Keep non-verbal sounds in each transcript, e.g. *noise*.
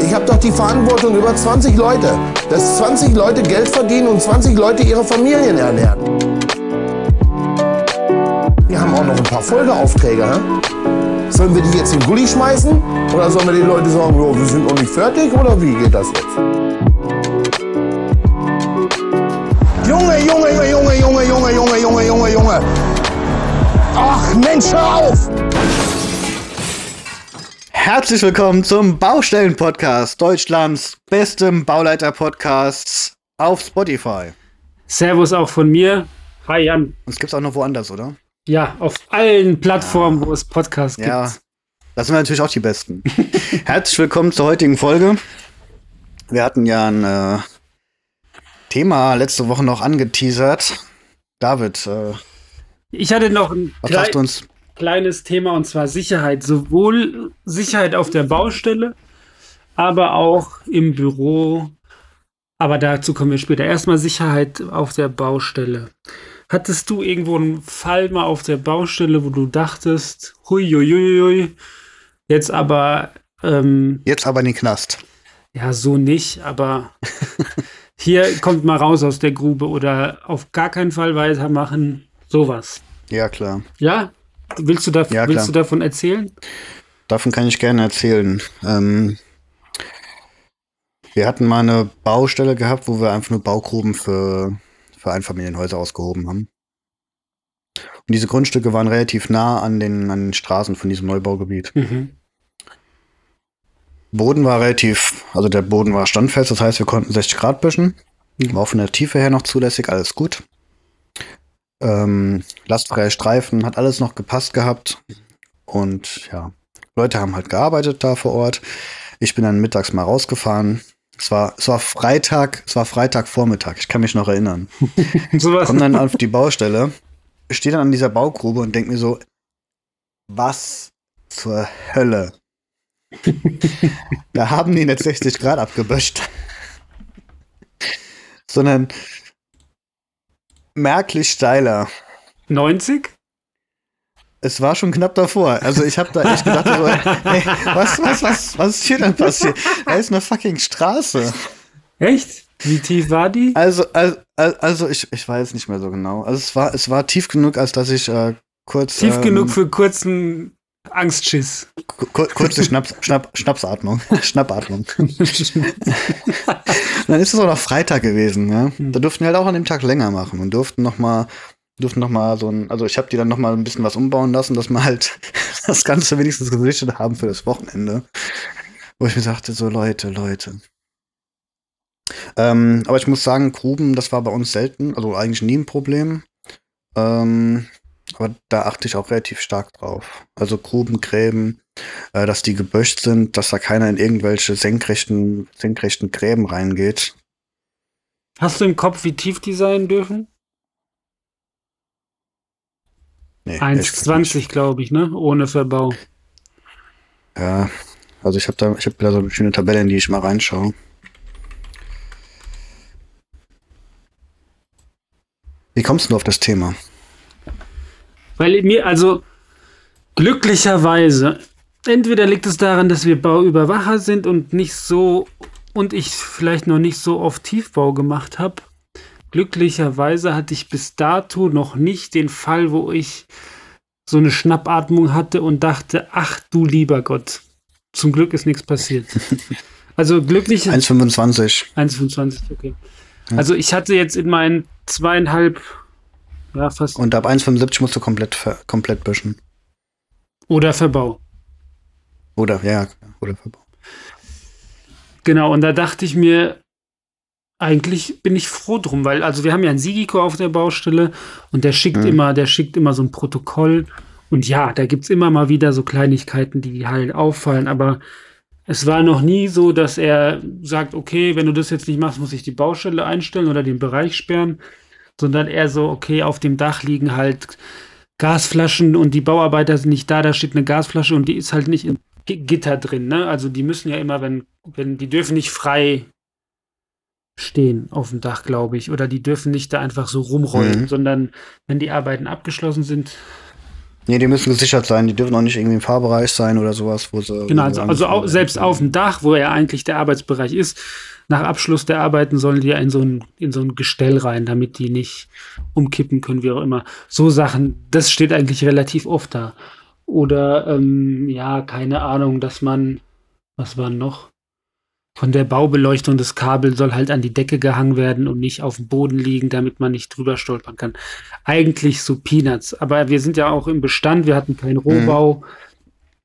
Ich habe doch die Verantwortung über 20 Leute, dass 20 Leute Geld verdienen und 20 Leute ihre Familien ernähren. Wir haben auch noch ein paar Folgeaufträge. Hä? Sollen wir die jetzt in den Gully schmeißen? Oder sollen wir den Leuten sagen, oh, wir sind noch nicht fertig? Oder wie geht das jetzt? Junge, Junge, Junge, Junge, Junge, Junge, Junge, Junge, Junge, Junge. Ach Mensch, hör auf! Herzlich willkommen zum Baustellen-Podcast, Deutschlands bestem Bauleiter-Podcast auf Spotify. Servus auch von mir. Hi Jan. Und es gibt auch noch woanders, oder? Ja, auf allen Plattformen, wo es Podcasts gibt. Ja, das sind wir natürlich auch die Besten. *laughs* Herzlich willkommen zur heutigen Folge. Wir hatten ja ein äh, Thema letzte Woche noch angeteasert. David, äh, Ich hatte noch ein was hast du uns? Kleines Thema und zwar Sicherheit. Sowohl Sicherheit auf der Baustelle, aber auch im Büro. Aber dazu kommen wir später. Erstmal Sicherheit auf der Baustelle. Hattest du irgendwo einen Fall mal auf der Baustelle, wo du dachtest, hui, hui, hui, hui, jetzt aber ähm, Jetzt aber in den Knast. Ja, so nicht, aber *laughs* hier kommt mal raus aus der Grube oder auf gar keinen Fall weitermachen. Sowas. Ja, klar. Ja? Willst du, da, Ja, klar. willst du davon erzählen? Davon kann ich gerne erzählen. Ähm, wir hatten mal eine Baustelle gehabt, wo wir einfach nur Baugruben für, für Einfamilienhäuser ausgehoben haben. Und diese Grundstücke waren relativ nah an den, an den Straßen von diesem Neubaugebiet. Mhm. Boden war relativ, also der Boden war standfest, das heißt, wir konnten 60 Grad büschen. War auch von der Tiefe her noch zulässig, alles gut. Ähm, lastfreie Streifen, hat alles noch gepasst gehabt. Und ja, Leute haben halt gearbeitet da vor Ort. Ich bin dann mittags mal rausgefahren. Es war, es war Freitag, es war Freitagvormittag, ich kann mich noch erinnern. *laughs* Sowas. Komm dann auf die Baustelle, stehe dann an dieser Baugrube und denke mir so, was zur Hölle? *laughs* da haben die nicht 60 Grad abgeböscht. Sondern merklich steiler. 90? Es war schon knapp davor. Also ich habe da echt gedacht, so, ey, was, was, was, was ist hier denn passiert? Da ist eine fucking Straße. Echt? Wie tief war die? Also, also, also ich, ich weiß nicht mehr so genau. Also es war, es war tief genug, als dass ich äh, kurz. Tief ähm, genug für kurzen Angstschiss. Kur kurze Schnaps, Schnapp, Schnapsatmung. *laughs* Schnappatmung. *laughs* dann ist es auch noch Freitag gewesen, ja. Da durften wir halt auch an dem Tag länger machen und durften noch mal durften noch mal so ein, also ich habe die dann noch mal ein bisschen was umbauen lassen, dass wir halt *laughs* das Ganze wenigstens gesichert haben für das Wochenende. Wo ich mir sagte, so Leute, Leute. Ähm, aber ich muss sagen, Gruben, das war bei uns selten, also eigentlich nie ein Problem. Ähm, aber da achte ich auch relativ stark drauf. Also Gruben, Gräben, äh, dass die geböscht sind, dass da keiner in irgendwelche senkrechten, senkrechten Gräben reingeht. Hast du im Kopf, wie tief die sein dürfen? Nee, ehrlich gesagt 1,20 glaube ich, ne? Ohne Verbau. Ja, also ich habe da, ich habe da so eine schöne Tabelle, in die ich mal reinschaue. Wie kommst du auf das Thema? Weil mir, also glücklicherweise, entweder liegt es daran, dass wir Bauüberwacher sind und nicht so, und ich vielleicht noch nicht so oft Tiefbau gemacht habe. Glücklicherweise hatte ich bis dato noch nicht den Fall, wo ich so eine Schnappatmung hatte und dachte, ach du lieber Gott, zum Glück ist nichts passiert. *laughs* Also glücklich 1,25. 1,25, okay. Also ich hatte jetzt in meinen zweieinhalb, ja fast, Und ab 1,75 musst du komplett, komplett büschen. oder Verbau. Oder, ja, oder Verbau. Genau, und da dachte ich mir, eigentlich bin ich froh drum, weil, also wir haben ja einen Sigiko auf der Baustelle und der schickt Mhm. immer, der schickt immer so ein Protokoll. Und ja, da gibt es immer mal wieder so Kleinigkeiten, die halt auffallen, aber es war noch nie so, dass er sagt, okay, wenn du das jetzt nicht machst, muss ich die Baustelle einstellen oder den Bereich sperren, sondern eher so, okay, auf dem Dach liegen halt Gasflaschen und die Bauarbeiter sind nicht da, da steht eine Gasflasche und die ist halt nicht G Gitter drin, ne? Also die müssen ja immer, wenn, wenn, die dürfen nicht frei stehen auf dem Dach, glaube ich. Oder die dürfen nicht da einfach so rumrollen, Mhm. sondern wenn die Arbeiten abgeschlossen sind, Nee, die müssen gesichert sein. Die dürfen auch nicht irgendwie im Fahrbereich sein oder sowas, wo sie. Genau, also, also auch, selbst auf dem Dach, wo ja eigentlich der Arbeitsbereich ist, nach Abschluss der Arbeiten sollen die ja in so ein, in so ein Gestell rein, damit die nicht umkippen können, wie auch immer. So Sachen, das steht eigentlich relativ oft da. Oder, ähm, ja, keine Ahnung, dass man, was war noch? Von der Baubeleuchtung des Kabel soll halt an die Decke gehangen werden und nicht auf dem Boden liegen, damit man nicht drüber stolpern kann. Eigentlich so Peanuts. Aber wir sind ja auch im Bestand, wir hatten keinen Rohbau.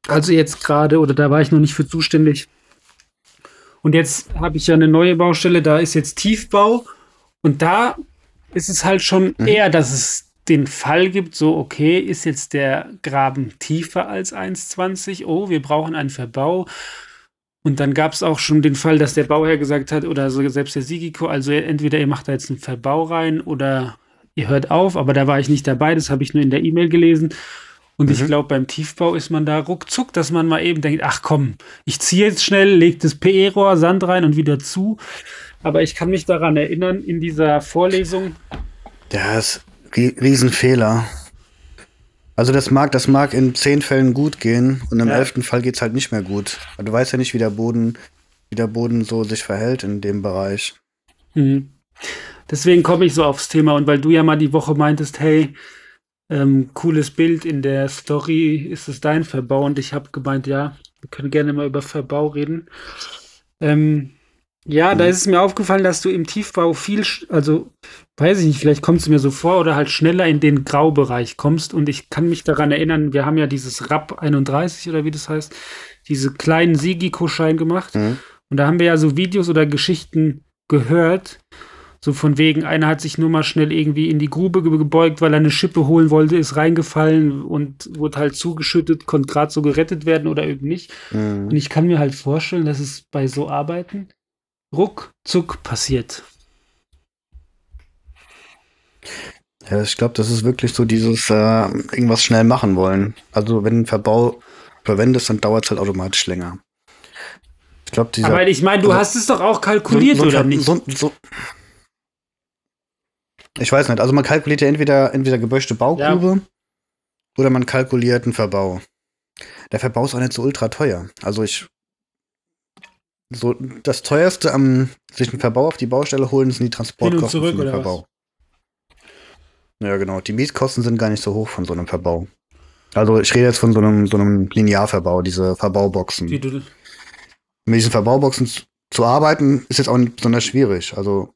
Also jetzt gerade, oder da war ich noch nicht für zuständig. Und jetzt habe ich ja eine neue Baustelle, da ist jetzt Tiefbau. Und da ist es halt schon eher, dass es den Fall gibt, so, okay, ist jetzt der Graben tiefer als 1,20? Oh, wir brauchen einen Verbau. Und dann gab es auch schon den Fall, dass der Bauherr gesagt hat, oder so selbst der Sigiko, also entweder ihr macht da jetzt einen Verbau rein oder ihr hört auf, aber da war ich nicht dabei, das habe ich nur in der E-Mail gelesen. Und ich glaube, beim Tiefbau ist man da ruckzuck, dass man mal eben denkt, ach komm, ich ziehe jetzt schnell, leg das PE-Rohr, Sand rein und wieder zu. Aber ich kann mich daran erinnern, in dieser Vorlesung, Der ist ri- Riesenfehler. Also das mag, das mag in zehn Fällen gut gehen und im Ja. elften Fall geht's halt nicht mehr gut. Du weißt ja nicht, wie der Boden, wie der Boden so sich verhält in dem Bereich. Mhm. Deswegen komme ich so aufs Thema und weil du ja mal die Woche meintest, hey, ähm, cooles Bild in der Story, ist es dein Verbau? Und ich habe gemeint, ja, wir können gerne mal über Verbau reden. Ähm, ja, da ist es mir aufgefallen, dass du im Tiefbau viel, also weiß ich nicht, vielleicht kommst du mir so vor oder halt schneller in den Graubereich kommst. Und ich kann mich daran erinnern, wir haben ja dieses RAP 31 oder wie das heißt, diese kleinen Sigiko-Schein gemacht. Mhm. Und da haben wir ja so Videos oder Geschichten gehört, so von wegen, einer hat sich nur mal schnell irgendwie in die Grube ge- gebeugt, weil er eine Schippe holen wollte, ist reingefallen und wurde halt zugeschüttet, konnte gerade so gerettet werden oder eben nicht. Mhm. Und ich kann mir halt vorstellen, dass es bei so Arbeiten ruckzuck passiert. Ja, ich glaube, das ist wirklich so dieses äh, irgendwas schnell machen wollen. Also wenn du einen Verbau verwendest, dann dauert es halt automatisch länger. Ich glaube, dieser Aber ich meine, du also- hast es doch auch kalkuliert, so, so, oder nicht? So, so. Ich weiß nicht. Also man kalkuliert ja entweder, entweder geböschte Baugrube oder man kalkuliert einen Verbau. Der Verbau ist auch nicht so ultra teuer. Also ich. So, das teuerste am sich einen Verbau auf die Baustelle holen, sind die Transportkosten zurück, von dem oder was? Verbau. Ja, genau. Die Mietkosten sind gar nicht so hoch von so einem Verbau. Also ich rede jetzt von so einem, so einem Linearverbau, diese Verbauboxen Die mit diesen Verbauboxen zu, zu arbeiten, ist jetzt auch nicht besonders schwierig. Also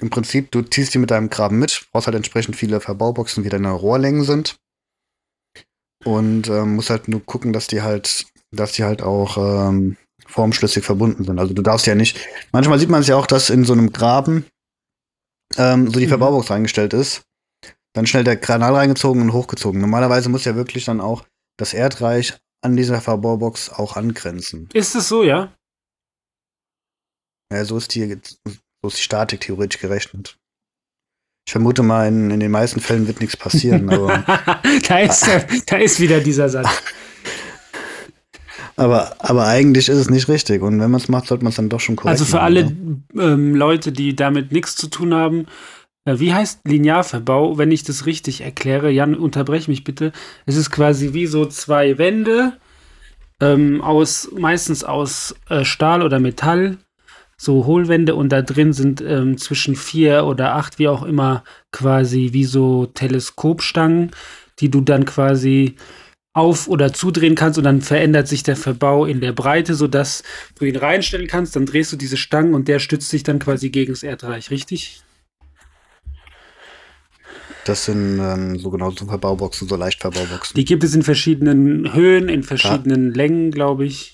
im Prinzip, du ziehst die mit deinem Graben mit, brauchst halt entsprechend viele Verbauboxen, wie deine Rohrlängen sind. Und ähm, musst halt nur gucken, dass die halt, dass die halt auch ähm, formschlüssig verbunden sind. Also du darfst ja nicht. Manchmal sieht man es ja auch, dass in so einem Graben ähm, so die Mhm. Verbaubox reingestellt ist. Dann schnell der Kanal reingezogen und hochgezogen. Normalerweise muss ja wirklich dann auch das Erdreich an dieser Verbaubox auch angrenzen. ist es so, ja? Ja, so ist die, ist die Statik theoretisch gerechnet. Ich vermute mal, in, in den meisten Fällen wird nichts passieren, *laughs* aber, da, ist, da ist wieder dieser Satz. *laughs* aber, aber eigentlich ist es nicht richtig. Und wenn man es macht, sollte man es dann doch schon korrekt Also für machen, alle ja. ähm, Leute, die damit nichts zu tun haben, äh, wie heißt Linearverbau, wenn ich das richtig erkläre? Jan, unterbrech mich bitte. Es ist quasi wie so zwei Wände, ähm, aus, meistens aus äh, Stahl oder Metall, so Hohlwände und da drin sind ähm, zwischen vier oder acht, wie auch immer, quasi wie so Teleskopstangen, die du dann quasi auf- oder zudrehen kannst und dann verändert sich der Verbau in der Breite, sodass du ihn reinstellen kannst, dann drehst du diese Stangen und der stützt sich dann quasi gegen das Erdreich, richtig? Das sind ähm, so genau so Verbauboxen, so Leichtverbauboxen. Die gibt es in verschiedenen Höhen, in verschiedenen Längen, glaube ich.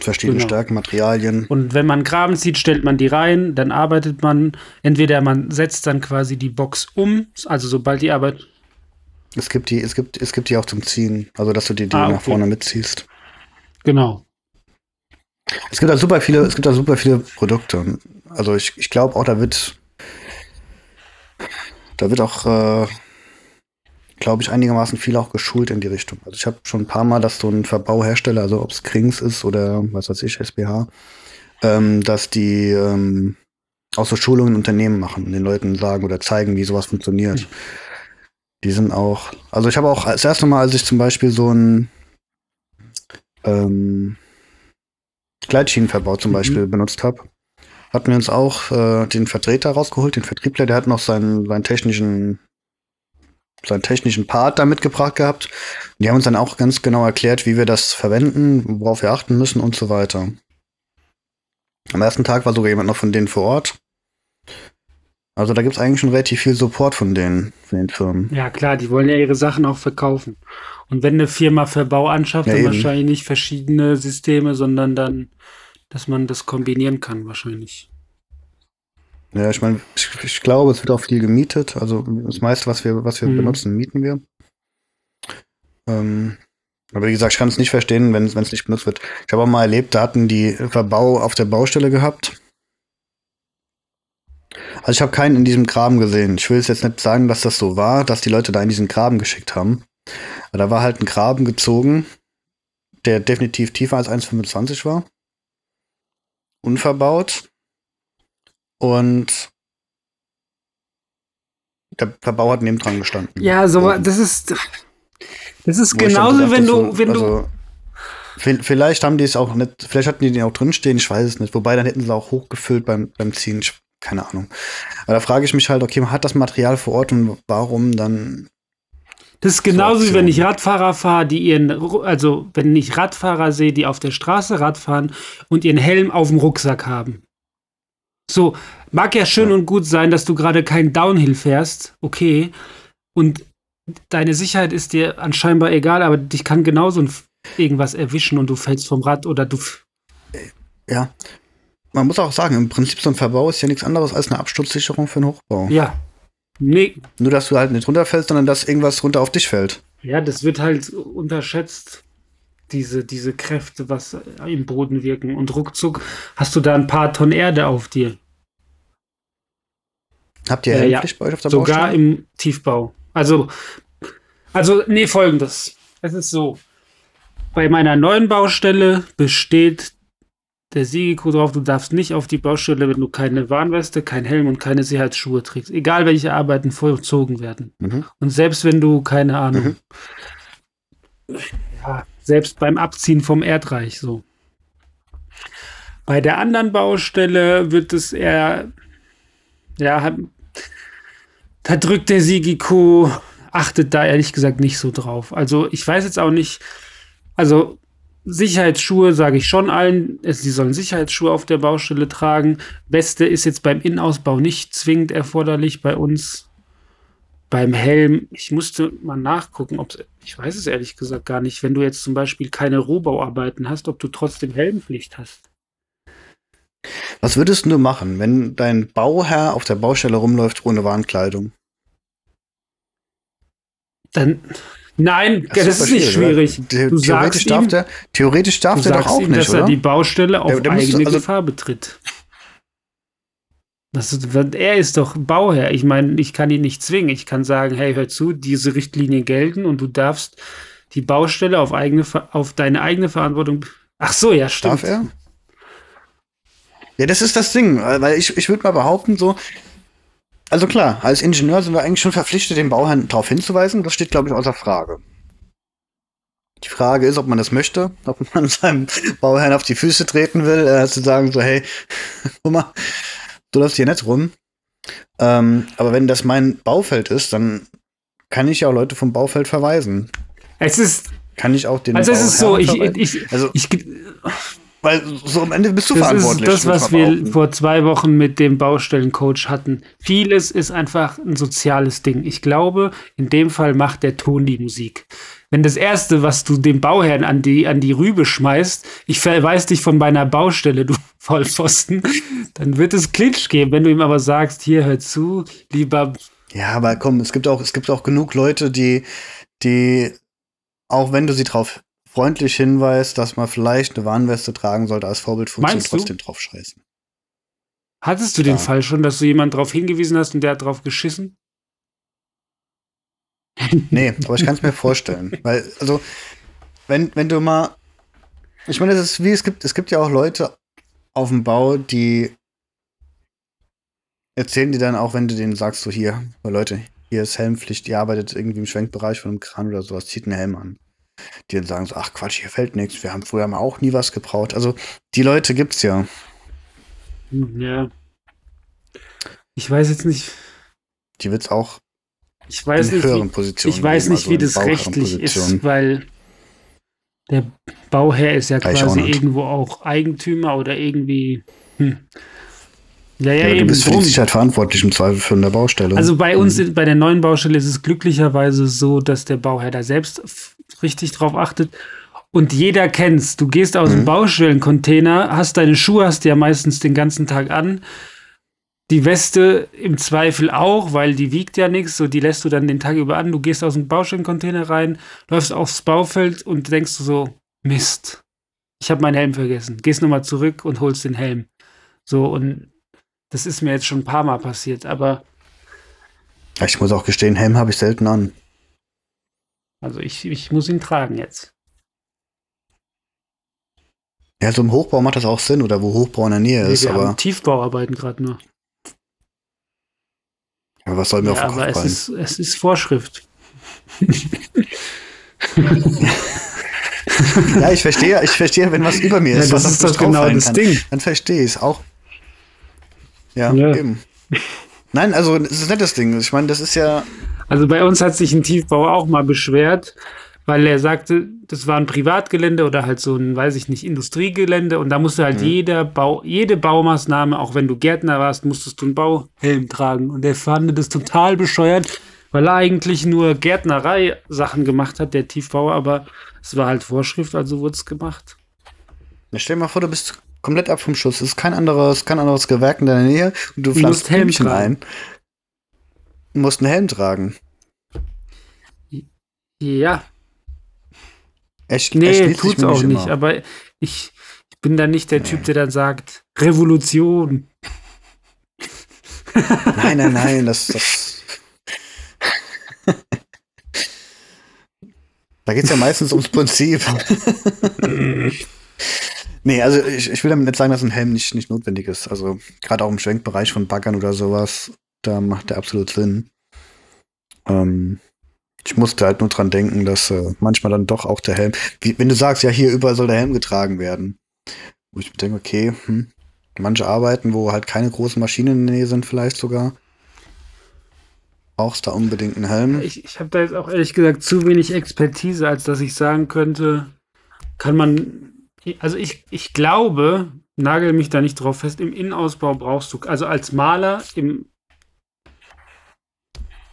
Verschiedene genau. Stärken, Materialien. Und wenn man Graben zieht, stellt man die rein, dann arbeitet man, entweder man setzt dann quasi die Box um, also sobald die Arbeit, Es gibt die, es gibt, es gibt die auch zum Ziehen, also dass du die, die Ah, nach okay. vorne mitziehst. genau. Es gibt da super viele, es gibt da super viele Produkte. Also ich, ich glaube auch, da wird, da wird auch, äh, glaube ich, einigermaßen viel auch geschult in die Richtung. Also ich habe schon ein paar Mal, dass so ein Verbauhersteller, also ob es Krings ist oder was weiß ich, SBH, ähm, dass die ähm, auch so Schulungen in Unternehmen machen, den Leuten sagen oder zeigen, wie sowas funktioniert. Die sind auch, also ich habe auch das erste Mal, als ich zum Beispiel so ein ähm, Gleitschienenverbau zum Mhm. Beispiel benutzt habe, hatten wir uns auch äh, den Vertreter rausgeholt, den Vertriebler, der hat noch seinen, seinen technischen seinen technischen Part da mitgebracht gehabt. Die haben uns dann auch ganz genau erklärt, wie wir das verwenden, worauf wir achten müssen und so weiter. Am ersten Tag war sogar jemand noch von denen vor Ort. Also da gibt es eigentlich schon relativ viel Support von den, von den Firmen. Ja, klar, die wollen ja ihre Sachen auch verkaufen. Und wenn eine Firma Verbau anschafft, Ja, dann eben. wahrscheinlich nicht verschiedene Systeme, sondern dann, dass man das kombinieren kann, wahrscheinlich. Ja, ich meine, ich, ich glaube, es wird auch viel gemietet. Also das meiste, was wir, was wir Mhm. benutzen, mieten wir. Ähm, aber wie gesagt, ich kann es nicht verstehen, wenn es nicht benutzt wird. Ich habe auch mal erlebt, da hatten die Verbau auf der Baustelle gehabt. Also ich habe keinen in diesem Graben gesehen. Ich will es jetzt nicht sagen, dass das so war, dass die Leute da in diesen Graben geschickt haben. Aber da war halt ein Graben gezogen, der definitiv tiefer als 1,25 war. Unverbaut. Und der Verbau hat neben dran gestanden. Ja, so, Oben. das ist, das ist genauso, wenn du, wenn du, also, vi- Vielleicht haben die es auch nicht, vielleicht hatten die den auch drinstehen, ich weiß es nicht. Wobei, dann hätten sie auch hochgefüllt beim, beim Ziehen, ich, keine Ahnung. Aber da frage ich mich halt, okay, man hat das Material vor Ort und warum dann. das ist genauso wie wenn ich Radfahrer fahre, die ihren, also wenn ich Radfahrer sehe, die auf der Straße Rad fahren und ihren Helm auf dem Rucksack haben. So, mag ja schön Ja. und gut sein, dass du gerade kein Downhill fährst, okay, und deine Sicherheit ist dir anscheinend egal, aber dich kann genauso irgendwas erwischen und du fällst vom Rad oder du. f- Ja. Man muss auch sagen, im Prinzip so ein Verbau ist ja nichts anderes als eine Absturzsicherung für einen Hochbau. Ja. Nee, Nur, dass du halt nicht runterfällst, sondern dass irgendwas runter auf dich fällt. Ja, das wird halt unterschätzt, diese, diese Kräfte, was im Boden wirken. Und ruckzuck hast du da ein paar Tonnen Erde auf dir. Habt ihr Ja, ja. Bei euch auf der Sogar Baustelle? im Tiefbau. Also, also, nee, folgendes. Es ist so. Bei meiner neuen Baustelle besteht der Siegelcode drauf, du darfst nicht auf die Baustelle, wenn du keine Warnweste, kein Helm und keine Sicherheitsschuhe trägst. Egal welche Arbeiten vollzogen werden. Mhm. Und selbst wenn du, keine Ahnung, ja, selbst beim Abziehen vom Erdreich so. Bei der anderen Baustelle wird es eher, ja, da drückt der Sigiko, achtet da ehrlich gesagt nicht so drauf. Also ich weiß jetzt auch nicht, also Sicherheitsschuhe sage ich schon allen, sie sollen Sicherheitsschuhe auf der Baustelle tragen. Weste ist jetzt beim Innenausbau nicht zwingend erforderlich bei uns. Beim Helm, ich musste mal nachgucken, ob ich weiß es ehrlich gesagt gar nicht, wenn du jetzt zum Beispiel keine Rohbauarbeiten hast, ob du trotzdem Helmpflicht hast. Was würdest du machen, wenn dein Bauherr auf der Baustelle rumläuft ohne Warnkleidung? Dann, nein, Das das, ist nicht schwierig, Du theoretisch sagst darf ihm- der, theoretisch darf Du der doch auch ihm, nicht, dass oder? er die Baustelle auf Der- der eigene also- Gefahr betritt. Das ist, er ist doch Bauherr. Ich meine, ich kann ihn nicht zwingen. Ich kann sagen, hey, hör zu, diese Richtlinien gelten und du darfst die Baustelle auf, eigene, auf deine eigene Verantwortung. Ach so, ja, stimmt. Darf er? Ja, das ist das Ding, äh, weil ich, ich würde mal behaupten, so, also klar, als Ingenieur sind wir eigentlich schon verpflichtet, den Bauherrn darauf hinzuweisen. Das steht, glaube ich, außer Frage. Die Frage ist, ob man das möchte, ob man *laughs* seinem Bauherrn auf die Füße treten will, äh, zu sagen, so, hey, *laughs* guck mal, du läufst hier nicht rum. Ähm, aber wenn das mein Baufeld ist, dann kann ich ja auch Leute vom Baufeld verweisen. Es ist, Kann ich auch den also es ist so, ich, verweisen? ich, also, ich, weil so am Ende bist du das ist verantwortlich. das, muss was man wir vor zwei Wochen mit dem Baustellencoach hatten. Vieles ist einfach ein soziales Ding. Ich glaube, in dem Fall macht der Ton die Musik. Wenn das Erste, was du dem Bauherrn an die, an die Rübe schmeißt, ich verweise dich von meiner Baustelle, du *laughs* Vollpfosten, dann wird es Klitsch geben. Wenn du ihm aber sagst, hier, hör zu, lieber Ja, aber komm, es gibt auch, es gibt auch genug Leute, die, die, auch wenn du sie drauf freundlich hinweist, dass man vielleicht eine Warnweste tragen sollte als Vorbildfunktion, Meinst du? trotzdem drauf scheißen. Hattest du den Ja. Fall schon, dass du jemanden darauf hingewiesen hast und der hat drauf geschissen? *laughs* Nee, aber ich kann es mir vorstellen. Weil, also, wenn, wenn du mal, ich meine, es ist wie, es gibt, es gibt ja auch Leute auf dem Bau, die erzählen dir dann auch, wenn du denen sagst, so hier, Leute, hier ist Helmpflicht, ihr arbeitet irgendwie im Schwenkbereich von einem Kran oder sowas, zieht einen Helm an. Die dann sagen so, ach Quatsch, hier fällt nichts, wir haben früher mal auch nie was gebraut. Also die Leute gibt's ja. Hm, Ja. Ich weiß jetzt nicht, Die wird's auch ich weiß in nicht, höheren wie, Positionen ich weiß geben, nicht, also wie das rechtlich Positionen. ist, weil der Bauherr ist ja Weiß ich auch quasi nicht. irgendwo auch Eigentümer oder irgendwie. Hm. Ja, ja, Ja, du bist für die Sicherheit verantwortlich im Zweifel für eine Baustelle. Also bei uns, Mhm. bei der neuen Baustelle ist es glücklicherweise so, dass der Bauherr da selbst richtig drauf achtet. Und jeder kennt's. Du gehst aus dem Mhm. Baustellencontainer, hast deine Schuhe, hast du ja meistens den ganzen Tag an. Die Weste im Zweifel auch, weil die wiegt ja nichts, so die lässt du dann den Tag über an. Du gehst aus dem Baustellencontainer rein, läufst aufs Baufeld und denkst du so, Mist, ich habe meinen Helm vergessen. Gehst nochmal zurück und holst den Helm. So, und das ist mir jetzt schon ein paar Mal passiert, aber ich muss auch gestehen, Helm habe ich selten an. Also ich, ich muss ihn tragen jetzt. Ja, so im Hochbau macht das auch Sinn oder wo Hochbau in der Nähe Nee, ist, wir aber, haben Tiefbauarbeiten gerade nur. aber was soll mir Ja, auf den aber Kopf es fallen? ist, es ist Vorschrift. *laughs* Ja, ich verstehe, ich verstehe, wenn was über mir Ja, ist, das was ist mich genau das kann, Ding. Dann verstehe ich es auch. Ja, Ja. eben. Nein, also es ist nicht das Ding. Ich meine, das ist ja. Also bei uns hat sich ein Tiefbauer auch mal beschwert, weil er sagte, das war ein Privatgelände oder halt so ein, weiß ich nicht, Industriegelände und da musste halt jeder Bau, jede Baumaßnahme, auch wenn du Gärtner warst, musstest du einen Bauhelm tragen. Und er fand das total bescheuert, weil er eigentlich nur Gärtnerei-Sachen gemacht hat, der Tiefbauer, aber es war halt Vorschrift, also wurde es gemacht. Na, stell dir mal vor, du bist komplett ab vom Schuss. Es ist kein anderes, kein anderes Gewerk in deiner Nähe und du pflanzt musst Helm Blümchen tragen. ein. Du musst einen Helm tragen. Ja, Echt, Nee, sich tut's auch nicht. immer. Aber ich, ich bin da nicht der Typ, der dann sagt, Revolution. Nein, nein, nein, das, das. da geht es ja meistens ums Prinzip. nee, also ich, ich will damit nicht sagen, dass ein Helm nicht, nicht notwendig ist. Also gerade auch im Schwenkbereich von Baggern oder sowas, da macht der absolut Sinn. Ähm, ich musste halt nur dran denken, dass äh, manchmal dann doch auch der Helm, wie, wenn du sagst, ja, hier überall soll der Helm getragen werden. Wo ich mir denke, okay, hm, manche Arbeiten, wo halt keine großen Maschinen in der Nähe sind, vielleicht sogar. Brauchst da unbedingt einen Helm? Ich, ich habe da jetzt auch ehrlich gesagt zu wenig Expertise, als dass ich sagen könnte, kann man. Also ich, ich glaube, nagel mich da nicht drauf fest, im Innenausbau brauchst du, also als Maler im.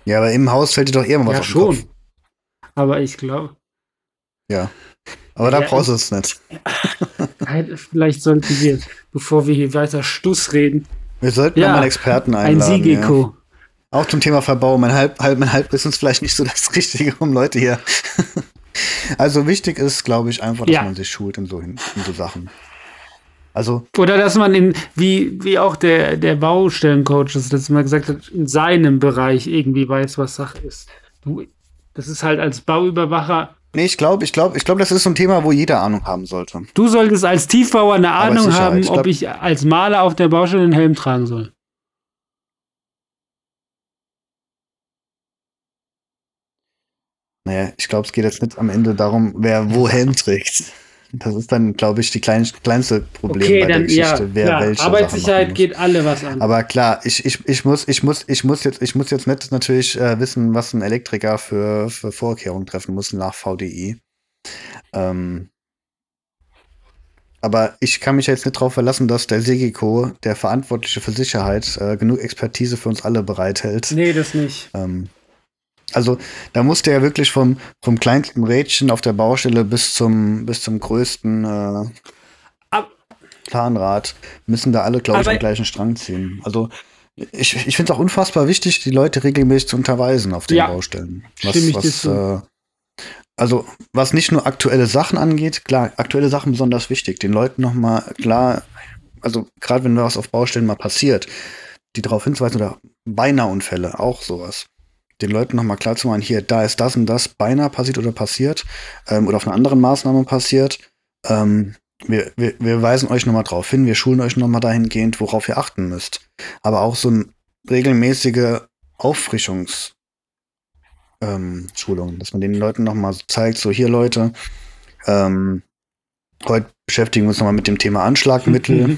Ja, aber im Haus fällt dir doch eher mal was ja, auf den schon. Kopf. Aber ich glaube, Ja. Aber da Ja, brauchst du es nicht. *laughs* vielleicht sollten wir, bevor wir hier weiter Stuss reden, Wir sollten Ja, mal einen Experten ein einladen. Ja. Sigeko. Auch zum Thema Verbau. Mein, Halb, halb, mein Halbwissen ist vielleicht nicht so das *laughs* Richtige, um Leute hier. *laughs* also wichtig ist, glaube ich, einfach, dass Ja. man sich schult in so, in so Sachen. Also, Oder dass man in, wie, wie auch der, der Baustellencoach das letzte Mal gesagt hat, in seinem Bereich irgendwie weiß, was Sache ist. Du, das ist halt als Bauüberwacher. nee, ich glaube, ich glaube, ich glaube, das ist so ein Thema, wo jeder Ahnung haben sollte. Du solltest als Tiefbauer eine Ahnung haben, ich ob glaub- ich als Maler auf der Baustelle einen Helm tragen soll. Naja, ich glaube, es geht jetzt nicht am Ende darum, wer wo *laughs* Helm trägt. Das ist dann, glaube ich, die klein, kleinste Problem bei der Geschichte, wer klar, welche Arbeitssicherheit geht alle was an. Aber klar, ich, ich, ich muss, ich muss, ich muss jetzt, ich muss jetzt nicht natürlich äh, wissen, was ein Elektriker für, für Vorkehrungen treffen muss nach VDI. Ähm, aber ich kann mich jetzt nicht darauf verlassen, dass der Segiko, der Verantwortliche für Sicherheit, äh, genug Expertise für uns alle bereithält. nee, das nicht. Ähm, also da musste er wirklich vom, vom kleinsten Rädchen auf der Baustelle bis zum, bis zum größten äh, Planrad müssen da alle, glaube ich, am gleichen Strang ziehen. Also ich, ich finde es auch unfassbar wichtig, die Leute regelmäßig zu unterweisen auf den Ja, Baustellen. stimme ich zu. äh, also was nicht nur aktuelle Sachen angeht, klar, aktuelle Sachen besonders wichtig, den Leuten noch mal klar, also gerade wenn was auf Baustellen mal passiert, die darauf hinzuweisen oder beinahe Unfälle, auch sowas. Den Leuten noch mal klar zu machen, hier, da ist das und das beinahe passiert oder passiert ähm, oder auf einer anderen Maßnahme passiert. Ähm, wir, wir, wir weisen euch noch mal drauf hin, wir schulen euch noch mal dahingehend, worauf ihr achten müsst. Aber auch so ein regelmäßige Auffrischungskurse ähm, dass man den Leuten nochmal so zeigt, so hier Leute, ähm, heute beschäftigen wir uns nochmal mit dem Thema Anschlagmittel. Mhm.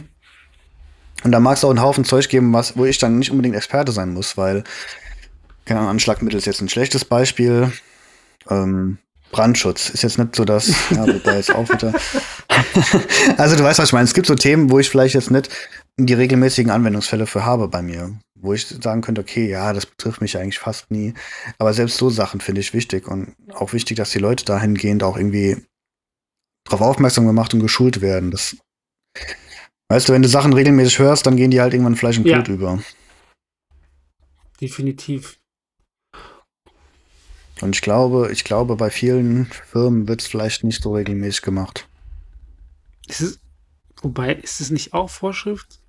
Und da mag es auch einen Haufen Zeug geben, was, wo ich dann nicht unbedingt Experte sein muss, weil, keine Ahnung, Anschlagmittel ist jetzt ein schlechtes Beispiel. Ähm, Brandschutz ist jetzt nicht so das, *laughs* ja, da jetzt auch wieder. *laughs* also du weißt, was ich meine. Es gibt so Themen, wo ich vielleicht jetzt nicht die regelmäßigen Anwendungsfälle für habe bei mir, wo ich sagen könnte, okay, ja, das betrifft mich eigentlich fast nie. Aber selbst so Sachen finde ich wichtig und auch wichtig, dass die Leute dahingehend auch irgendwie darauf aufmerksam gemacht und geschult werden. Das, weißt du, wenn du Sachen regelmäßig hörst, dann gehen die halt irgendwann Fleisch und Ja. Blut über. Definitiv. Und ich glaube, ich glaube, bei vielen Firmen wird es vielleicht nicht so regelmäßig gemacht. Ist es, wobei, ist es nicht auch Vorschrift?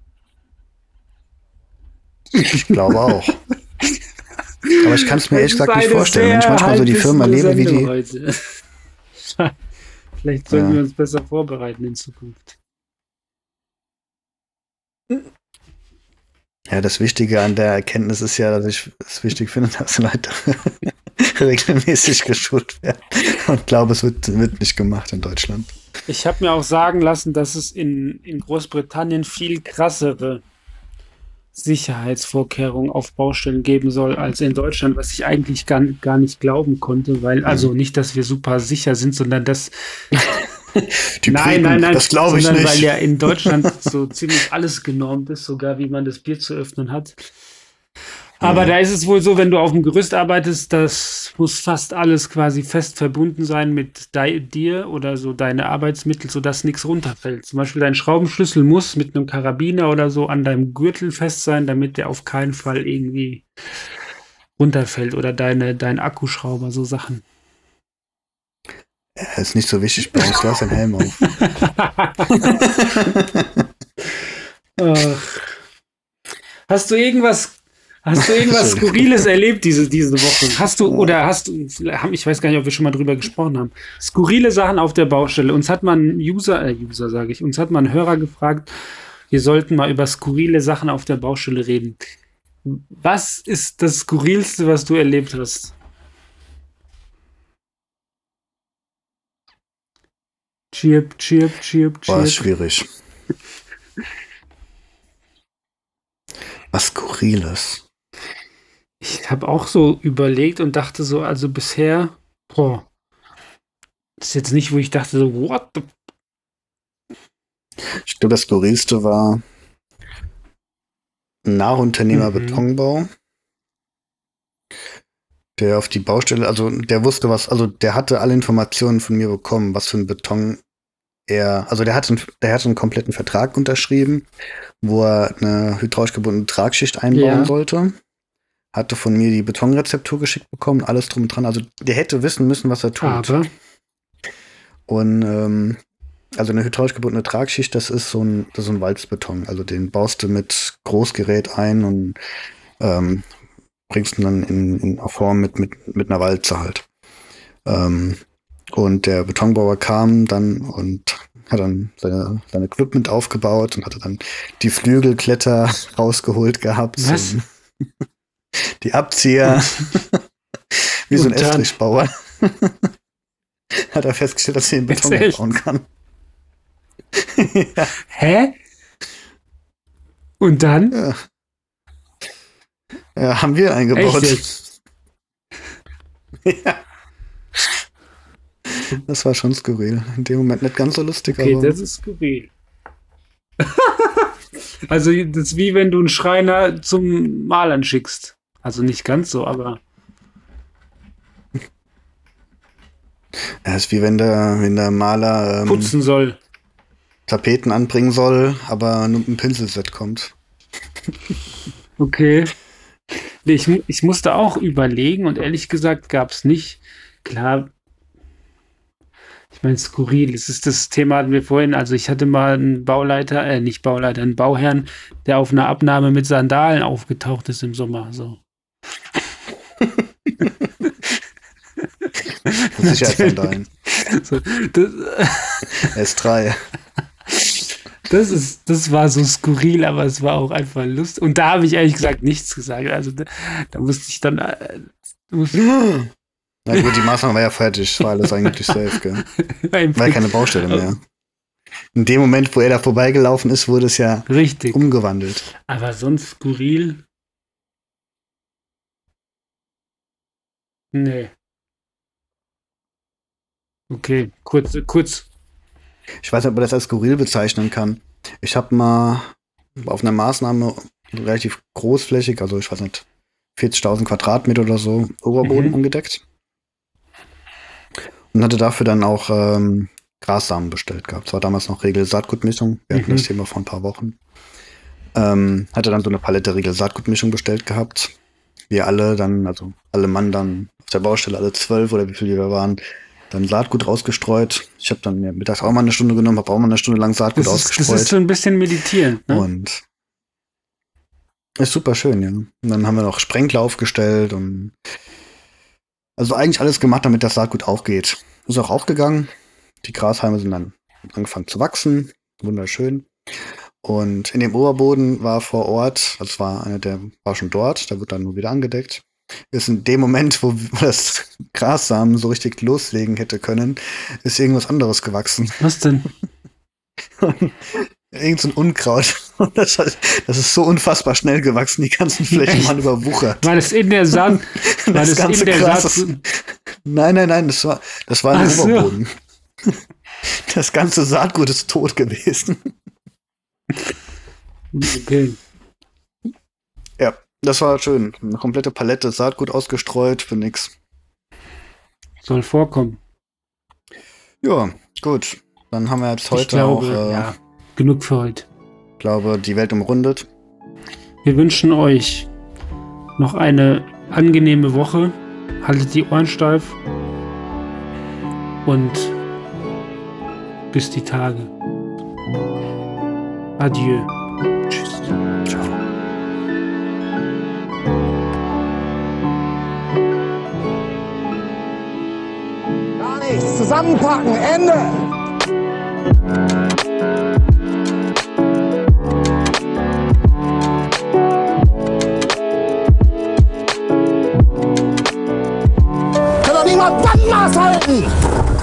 Ich glaube auch. *laughs* Aber ich kann es mir ehrlich gesagt nicht vorstellen. Wenn ich manchmal so die Firmen halbwissende erlebe, wie die. Heute. *laughs* Vielleicht sollten Ja. wir uns besser vorbereiten in Zukunft. Ja, das Wichtige an der Erkenntnis ist ja, dass ich es wichtig finde, dass Leute *laughs* regelmäßig geschult werden. Und glaube, es wird, wird nicht gemacht in Deutschland. Ich habe mir auch sagen lassen, dass es in, in Großbritannien viel krassere Sicherheitsvorkehrungen auf Baustellen geben soll als in Deutschland, was ich eigentlich gar, gar nicht glauben konnte, weil, also nicht, dass wir super sicher sind, sondern dass *laughs* Die nein, Briten, nein, nein, das glaube ich sondern nicht. weil ja in Deutschland *laughs* so ziemlich alles genormt ist, sogar wie man das Bier zu öffnen hat. Aber Mhm. da ist es wohl so, wenn du auf dem Gerüst arbeitest, das muss fast alles quasi fest verbunden sein mit dir oder so deine Arbeitsmittel, sodass nichts runterfällt. Zum Beispiel dein Schraubenschlüssel muss mit einem Karabiner oder so an deinem Gürtel fest sein, damit der auf keinen Fall irgendwie runterfällt oder deine, dein Akkuschrauber, so Sachen. Ja, ist nicht so wichtig bei uns. Lass den Helm auf. *laughs* Ach. Hast du irgendwas, hast du irgendwas. Skurriles erlebt diese, diese Woche? Hast du, oder hast du, ich weiß gar nicht, ob wir schon mal drüber gesprochen haben. Skurrile Sachen auf der Baustelle. Uns hat man User, äh, User sage ich, uns hat man Hörer gefragt, wir sollten mal über skurrile Sachen auf der Baustelle reden. Was ist das Skurrilste, was du erlebt hast? Chirp, chirp, chirp, chirp. schwierig. *laughs* Was Skurriles. Ich habe auch so überlegt und dachte so, also bisher, boah, das ist jetzt nicht, wo ich dachte so, what the Ich glaube, das Skurrilste war ein Nachunternehmer Mhm. Betonbau, der auf die Baustelle, also der wusste was, also der hatte alle Informationen von mir bekommen, was für ein Beton er, also der hat einen, der hat einen kompletten Vertrag unterschrieben, wo er eine hydraulisch gebundene Tragschicht einbauen Ja. sollte. Hatte von mir die Betonrezeptur geschickt bekommen, alles drum und dran. Also der hätte wissen müssen, was er tut. Aber, Und ähm, also eine hydraulisch gebundene Tragschicht, das ist so ein, das ist so ein Walzbeton. Also den baust du mit Großgerät ein und ähm, bringst ihn dann in, in auf Form mit, mit, mit einer Walze halt. Ähm, und der Betonbauer kam dann und hat dann seine, sein Equipment aufgebaut und hatte dann die Flügelkletter *laughs* rausgeholt gehabt. Was? und Die Abzieher. *laughs* Wie so ein? Estrichbauer. *laughs* hat er festgestellt, dass er den Beton echt? bauen kann. ja, *laughs* hä? Und dann? ja. ja, haben wir eingebaut. Ja. Das war schon skurril. In dem Moment nicht ganz so lustig, Okay, aber das ist skurril. also, das ist wie wenn du einen Schreiner zum Malern schickst. Also nicht ganz so, aber ja, ist wie wenn der, wenn der Maler ähm, putzen soll. Tapeten anbringen soll, aber nur mit einem Pinselset kommt. Okay. Nee, Ich, ich musste auch überlegen und ehrlich gesagt gab es nicht. Klar, ich meine, skurril. Es ist das Thema, hatten wir vorhin. Also, ich hatte mal einen Bauleiter, äh, nicht Bauleiter, einen Bauherrn, der auf einer Abnahme mit Sandalen aufgetaucht ist im Sommer. So. Sicherheitssandalen. *laughs* so das, *laughs* S3. das, ist, das war so skurril, aber es war auch einfach lustig. Und da habe ich ehrlich gesagt nichts gesagt. Also, da, da musste ich dann. Äh, musste, *laughs* Na gut, die Maßnahme war ja fertig, war alles eigentlich safe, gell? War ja keine Baustelle mehr. In dem Moment, wo er da vorbeigelaufen ist, wurde es ja Richtig. umgewandelt. Aber sonst skurril. Nee. Okay, kurz, kurz. Ich weiß nicht, ob man das als skurril bezeichnen kann. Ich habe mal auf einer Maßnahme relativ großflächig, also ich weiß nicht, 40.000 Quadratmeter oder so, Oberboden Mhm. angedeckt. Und hatte dafür dann auch ähm, Grassamen bestellt gehabt. Das war damals noch Regel Saatgutmischung. Wir hatten Mhm. das Thema vor ein paar Wochen. Ähm, hatte dann so eine Palette Regel Saatgutmischung bestellt gehabt. Wir alle dann, also alle Mann dann auf der Baustelle, alle zwölf oder wie viele wir waren, dann Saatgut rausgestreut. Ich habe dann mir mittags auch mal eine Stunde genommen, habe auch mal eine Stunde lang Saatgut Das ist, das ist so ein bisschen meditierend. Ne? Und ist super schön, ja. Und dann haben wir noch Sprenkler aufgestellt und also eigentlich alles gemacht, damit das Saatgut aufgeht. Ist auch aufgegangen. Die Grashalme sind dann angefangen zu wachsen. Wunderschön. Und in dem Oberboden war vor Ort, es war einer, der war schon dort, da wird dann nur wieder angedeckt. Ist in dem Moment, wo das Grassamen so richtig loslegen hätte können, ist irgendwas anderes gewachsen. Was denn? Irgend so ein Unkraut. *laughs* Das, hat- das ist so unfassbar schnell gewachsen, die ganzen Flächen waren überwuchert. War das in der Saat? *laughs* War das, Das ganze in der Gras ist- Nein, nein, nein, das war, das war ein Ach so. Oberboden. Das ganze Saatgut ist tot gewesen. Okay. Ja, das war schön. Eine komplette Palette Saatgut ausgestreut für nix. Soll vorkommen. Ja, gut. Dann haben wir jetzt heute ich glaube, auch, äh, ja, genug für heute. glaube, die Welt umrundet. Wir wünschen euch noch eine angenehme Woche. Haltet die Ohren steif. Und bis die Tage. Adieu. Tschüss. Ciao. Gar nichts. Zusammenpacken. Ende. Kann doch niemand Bandmaß halten!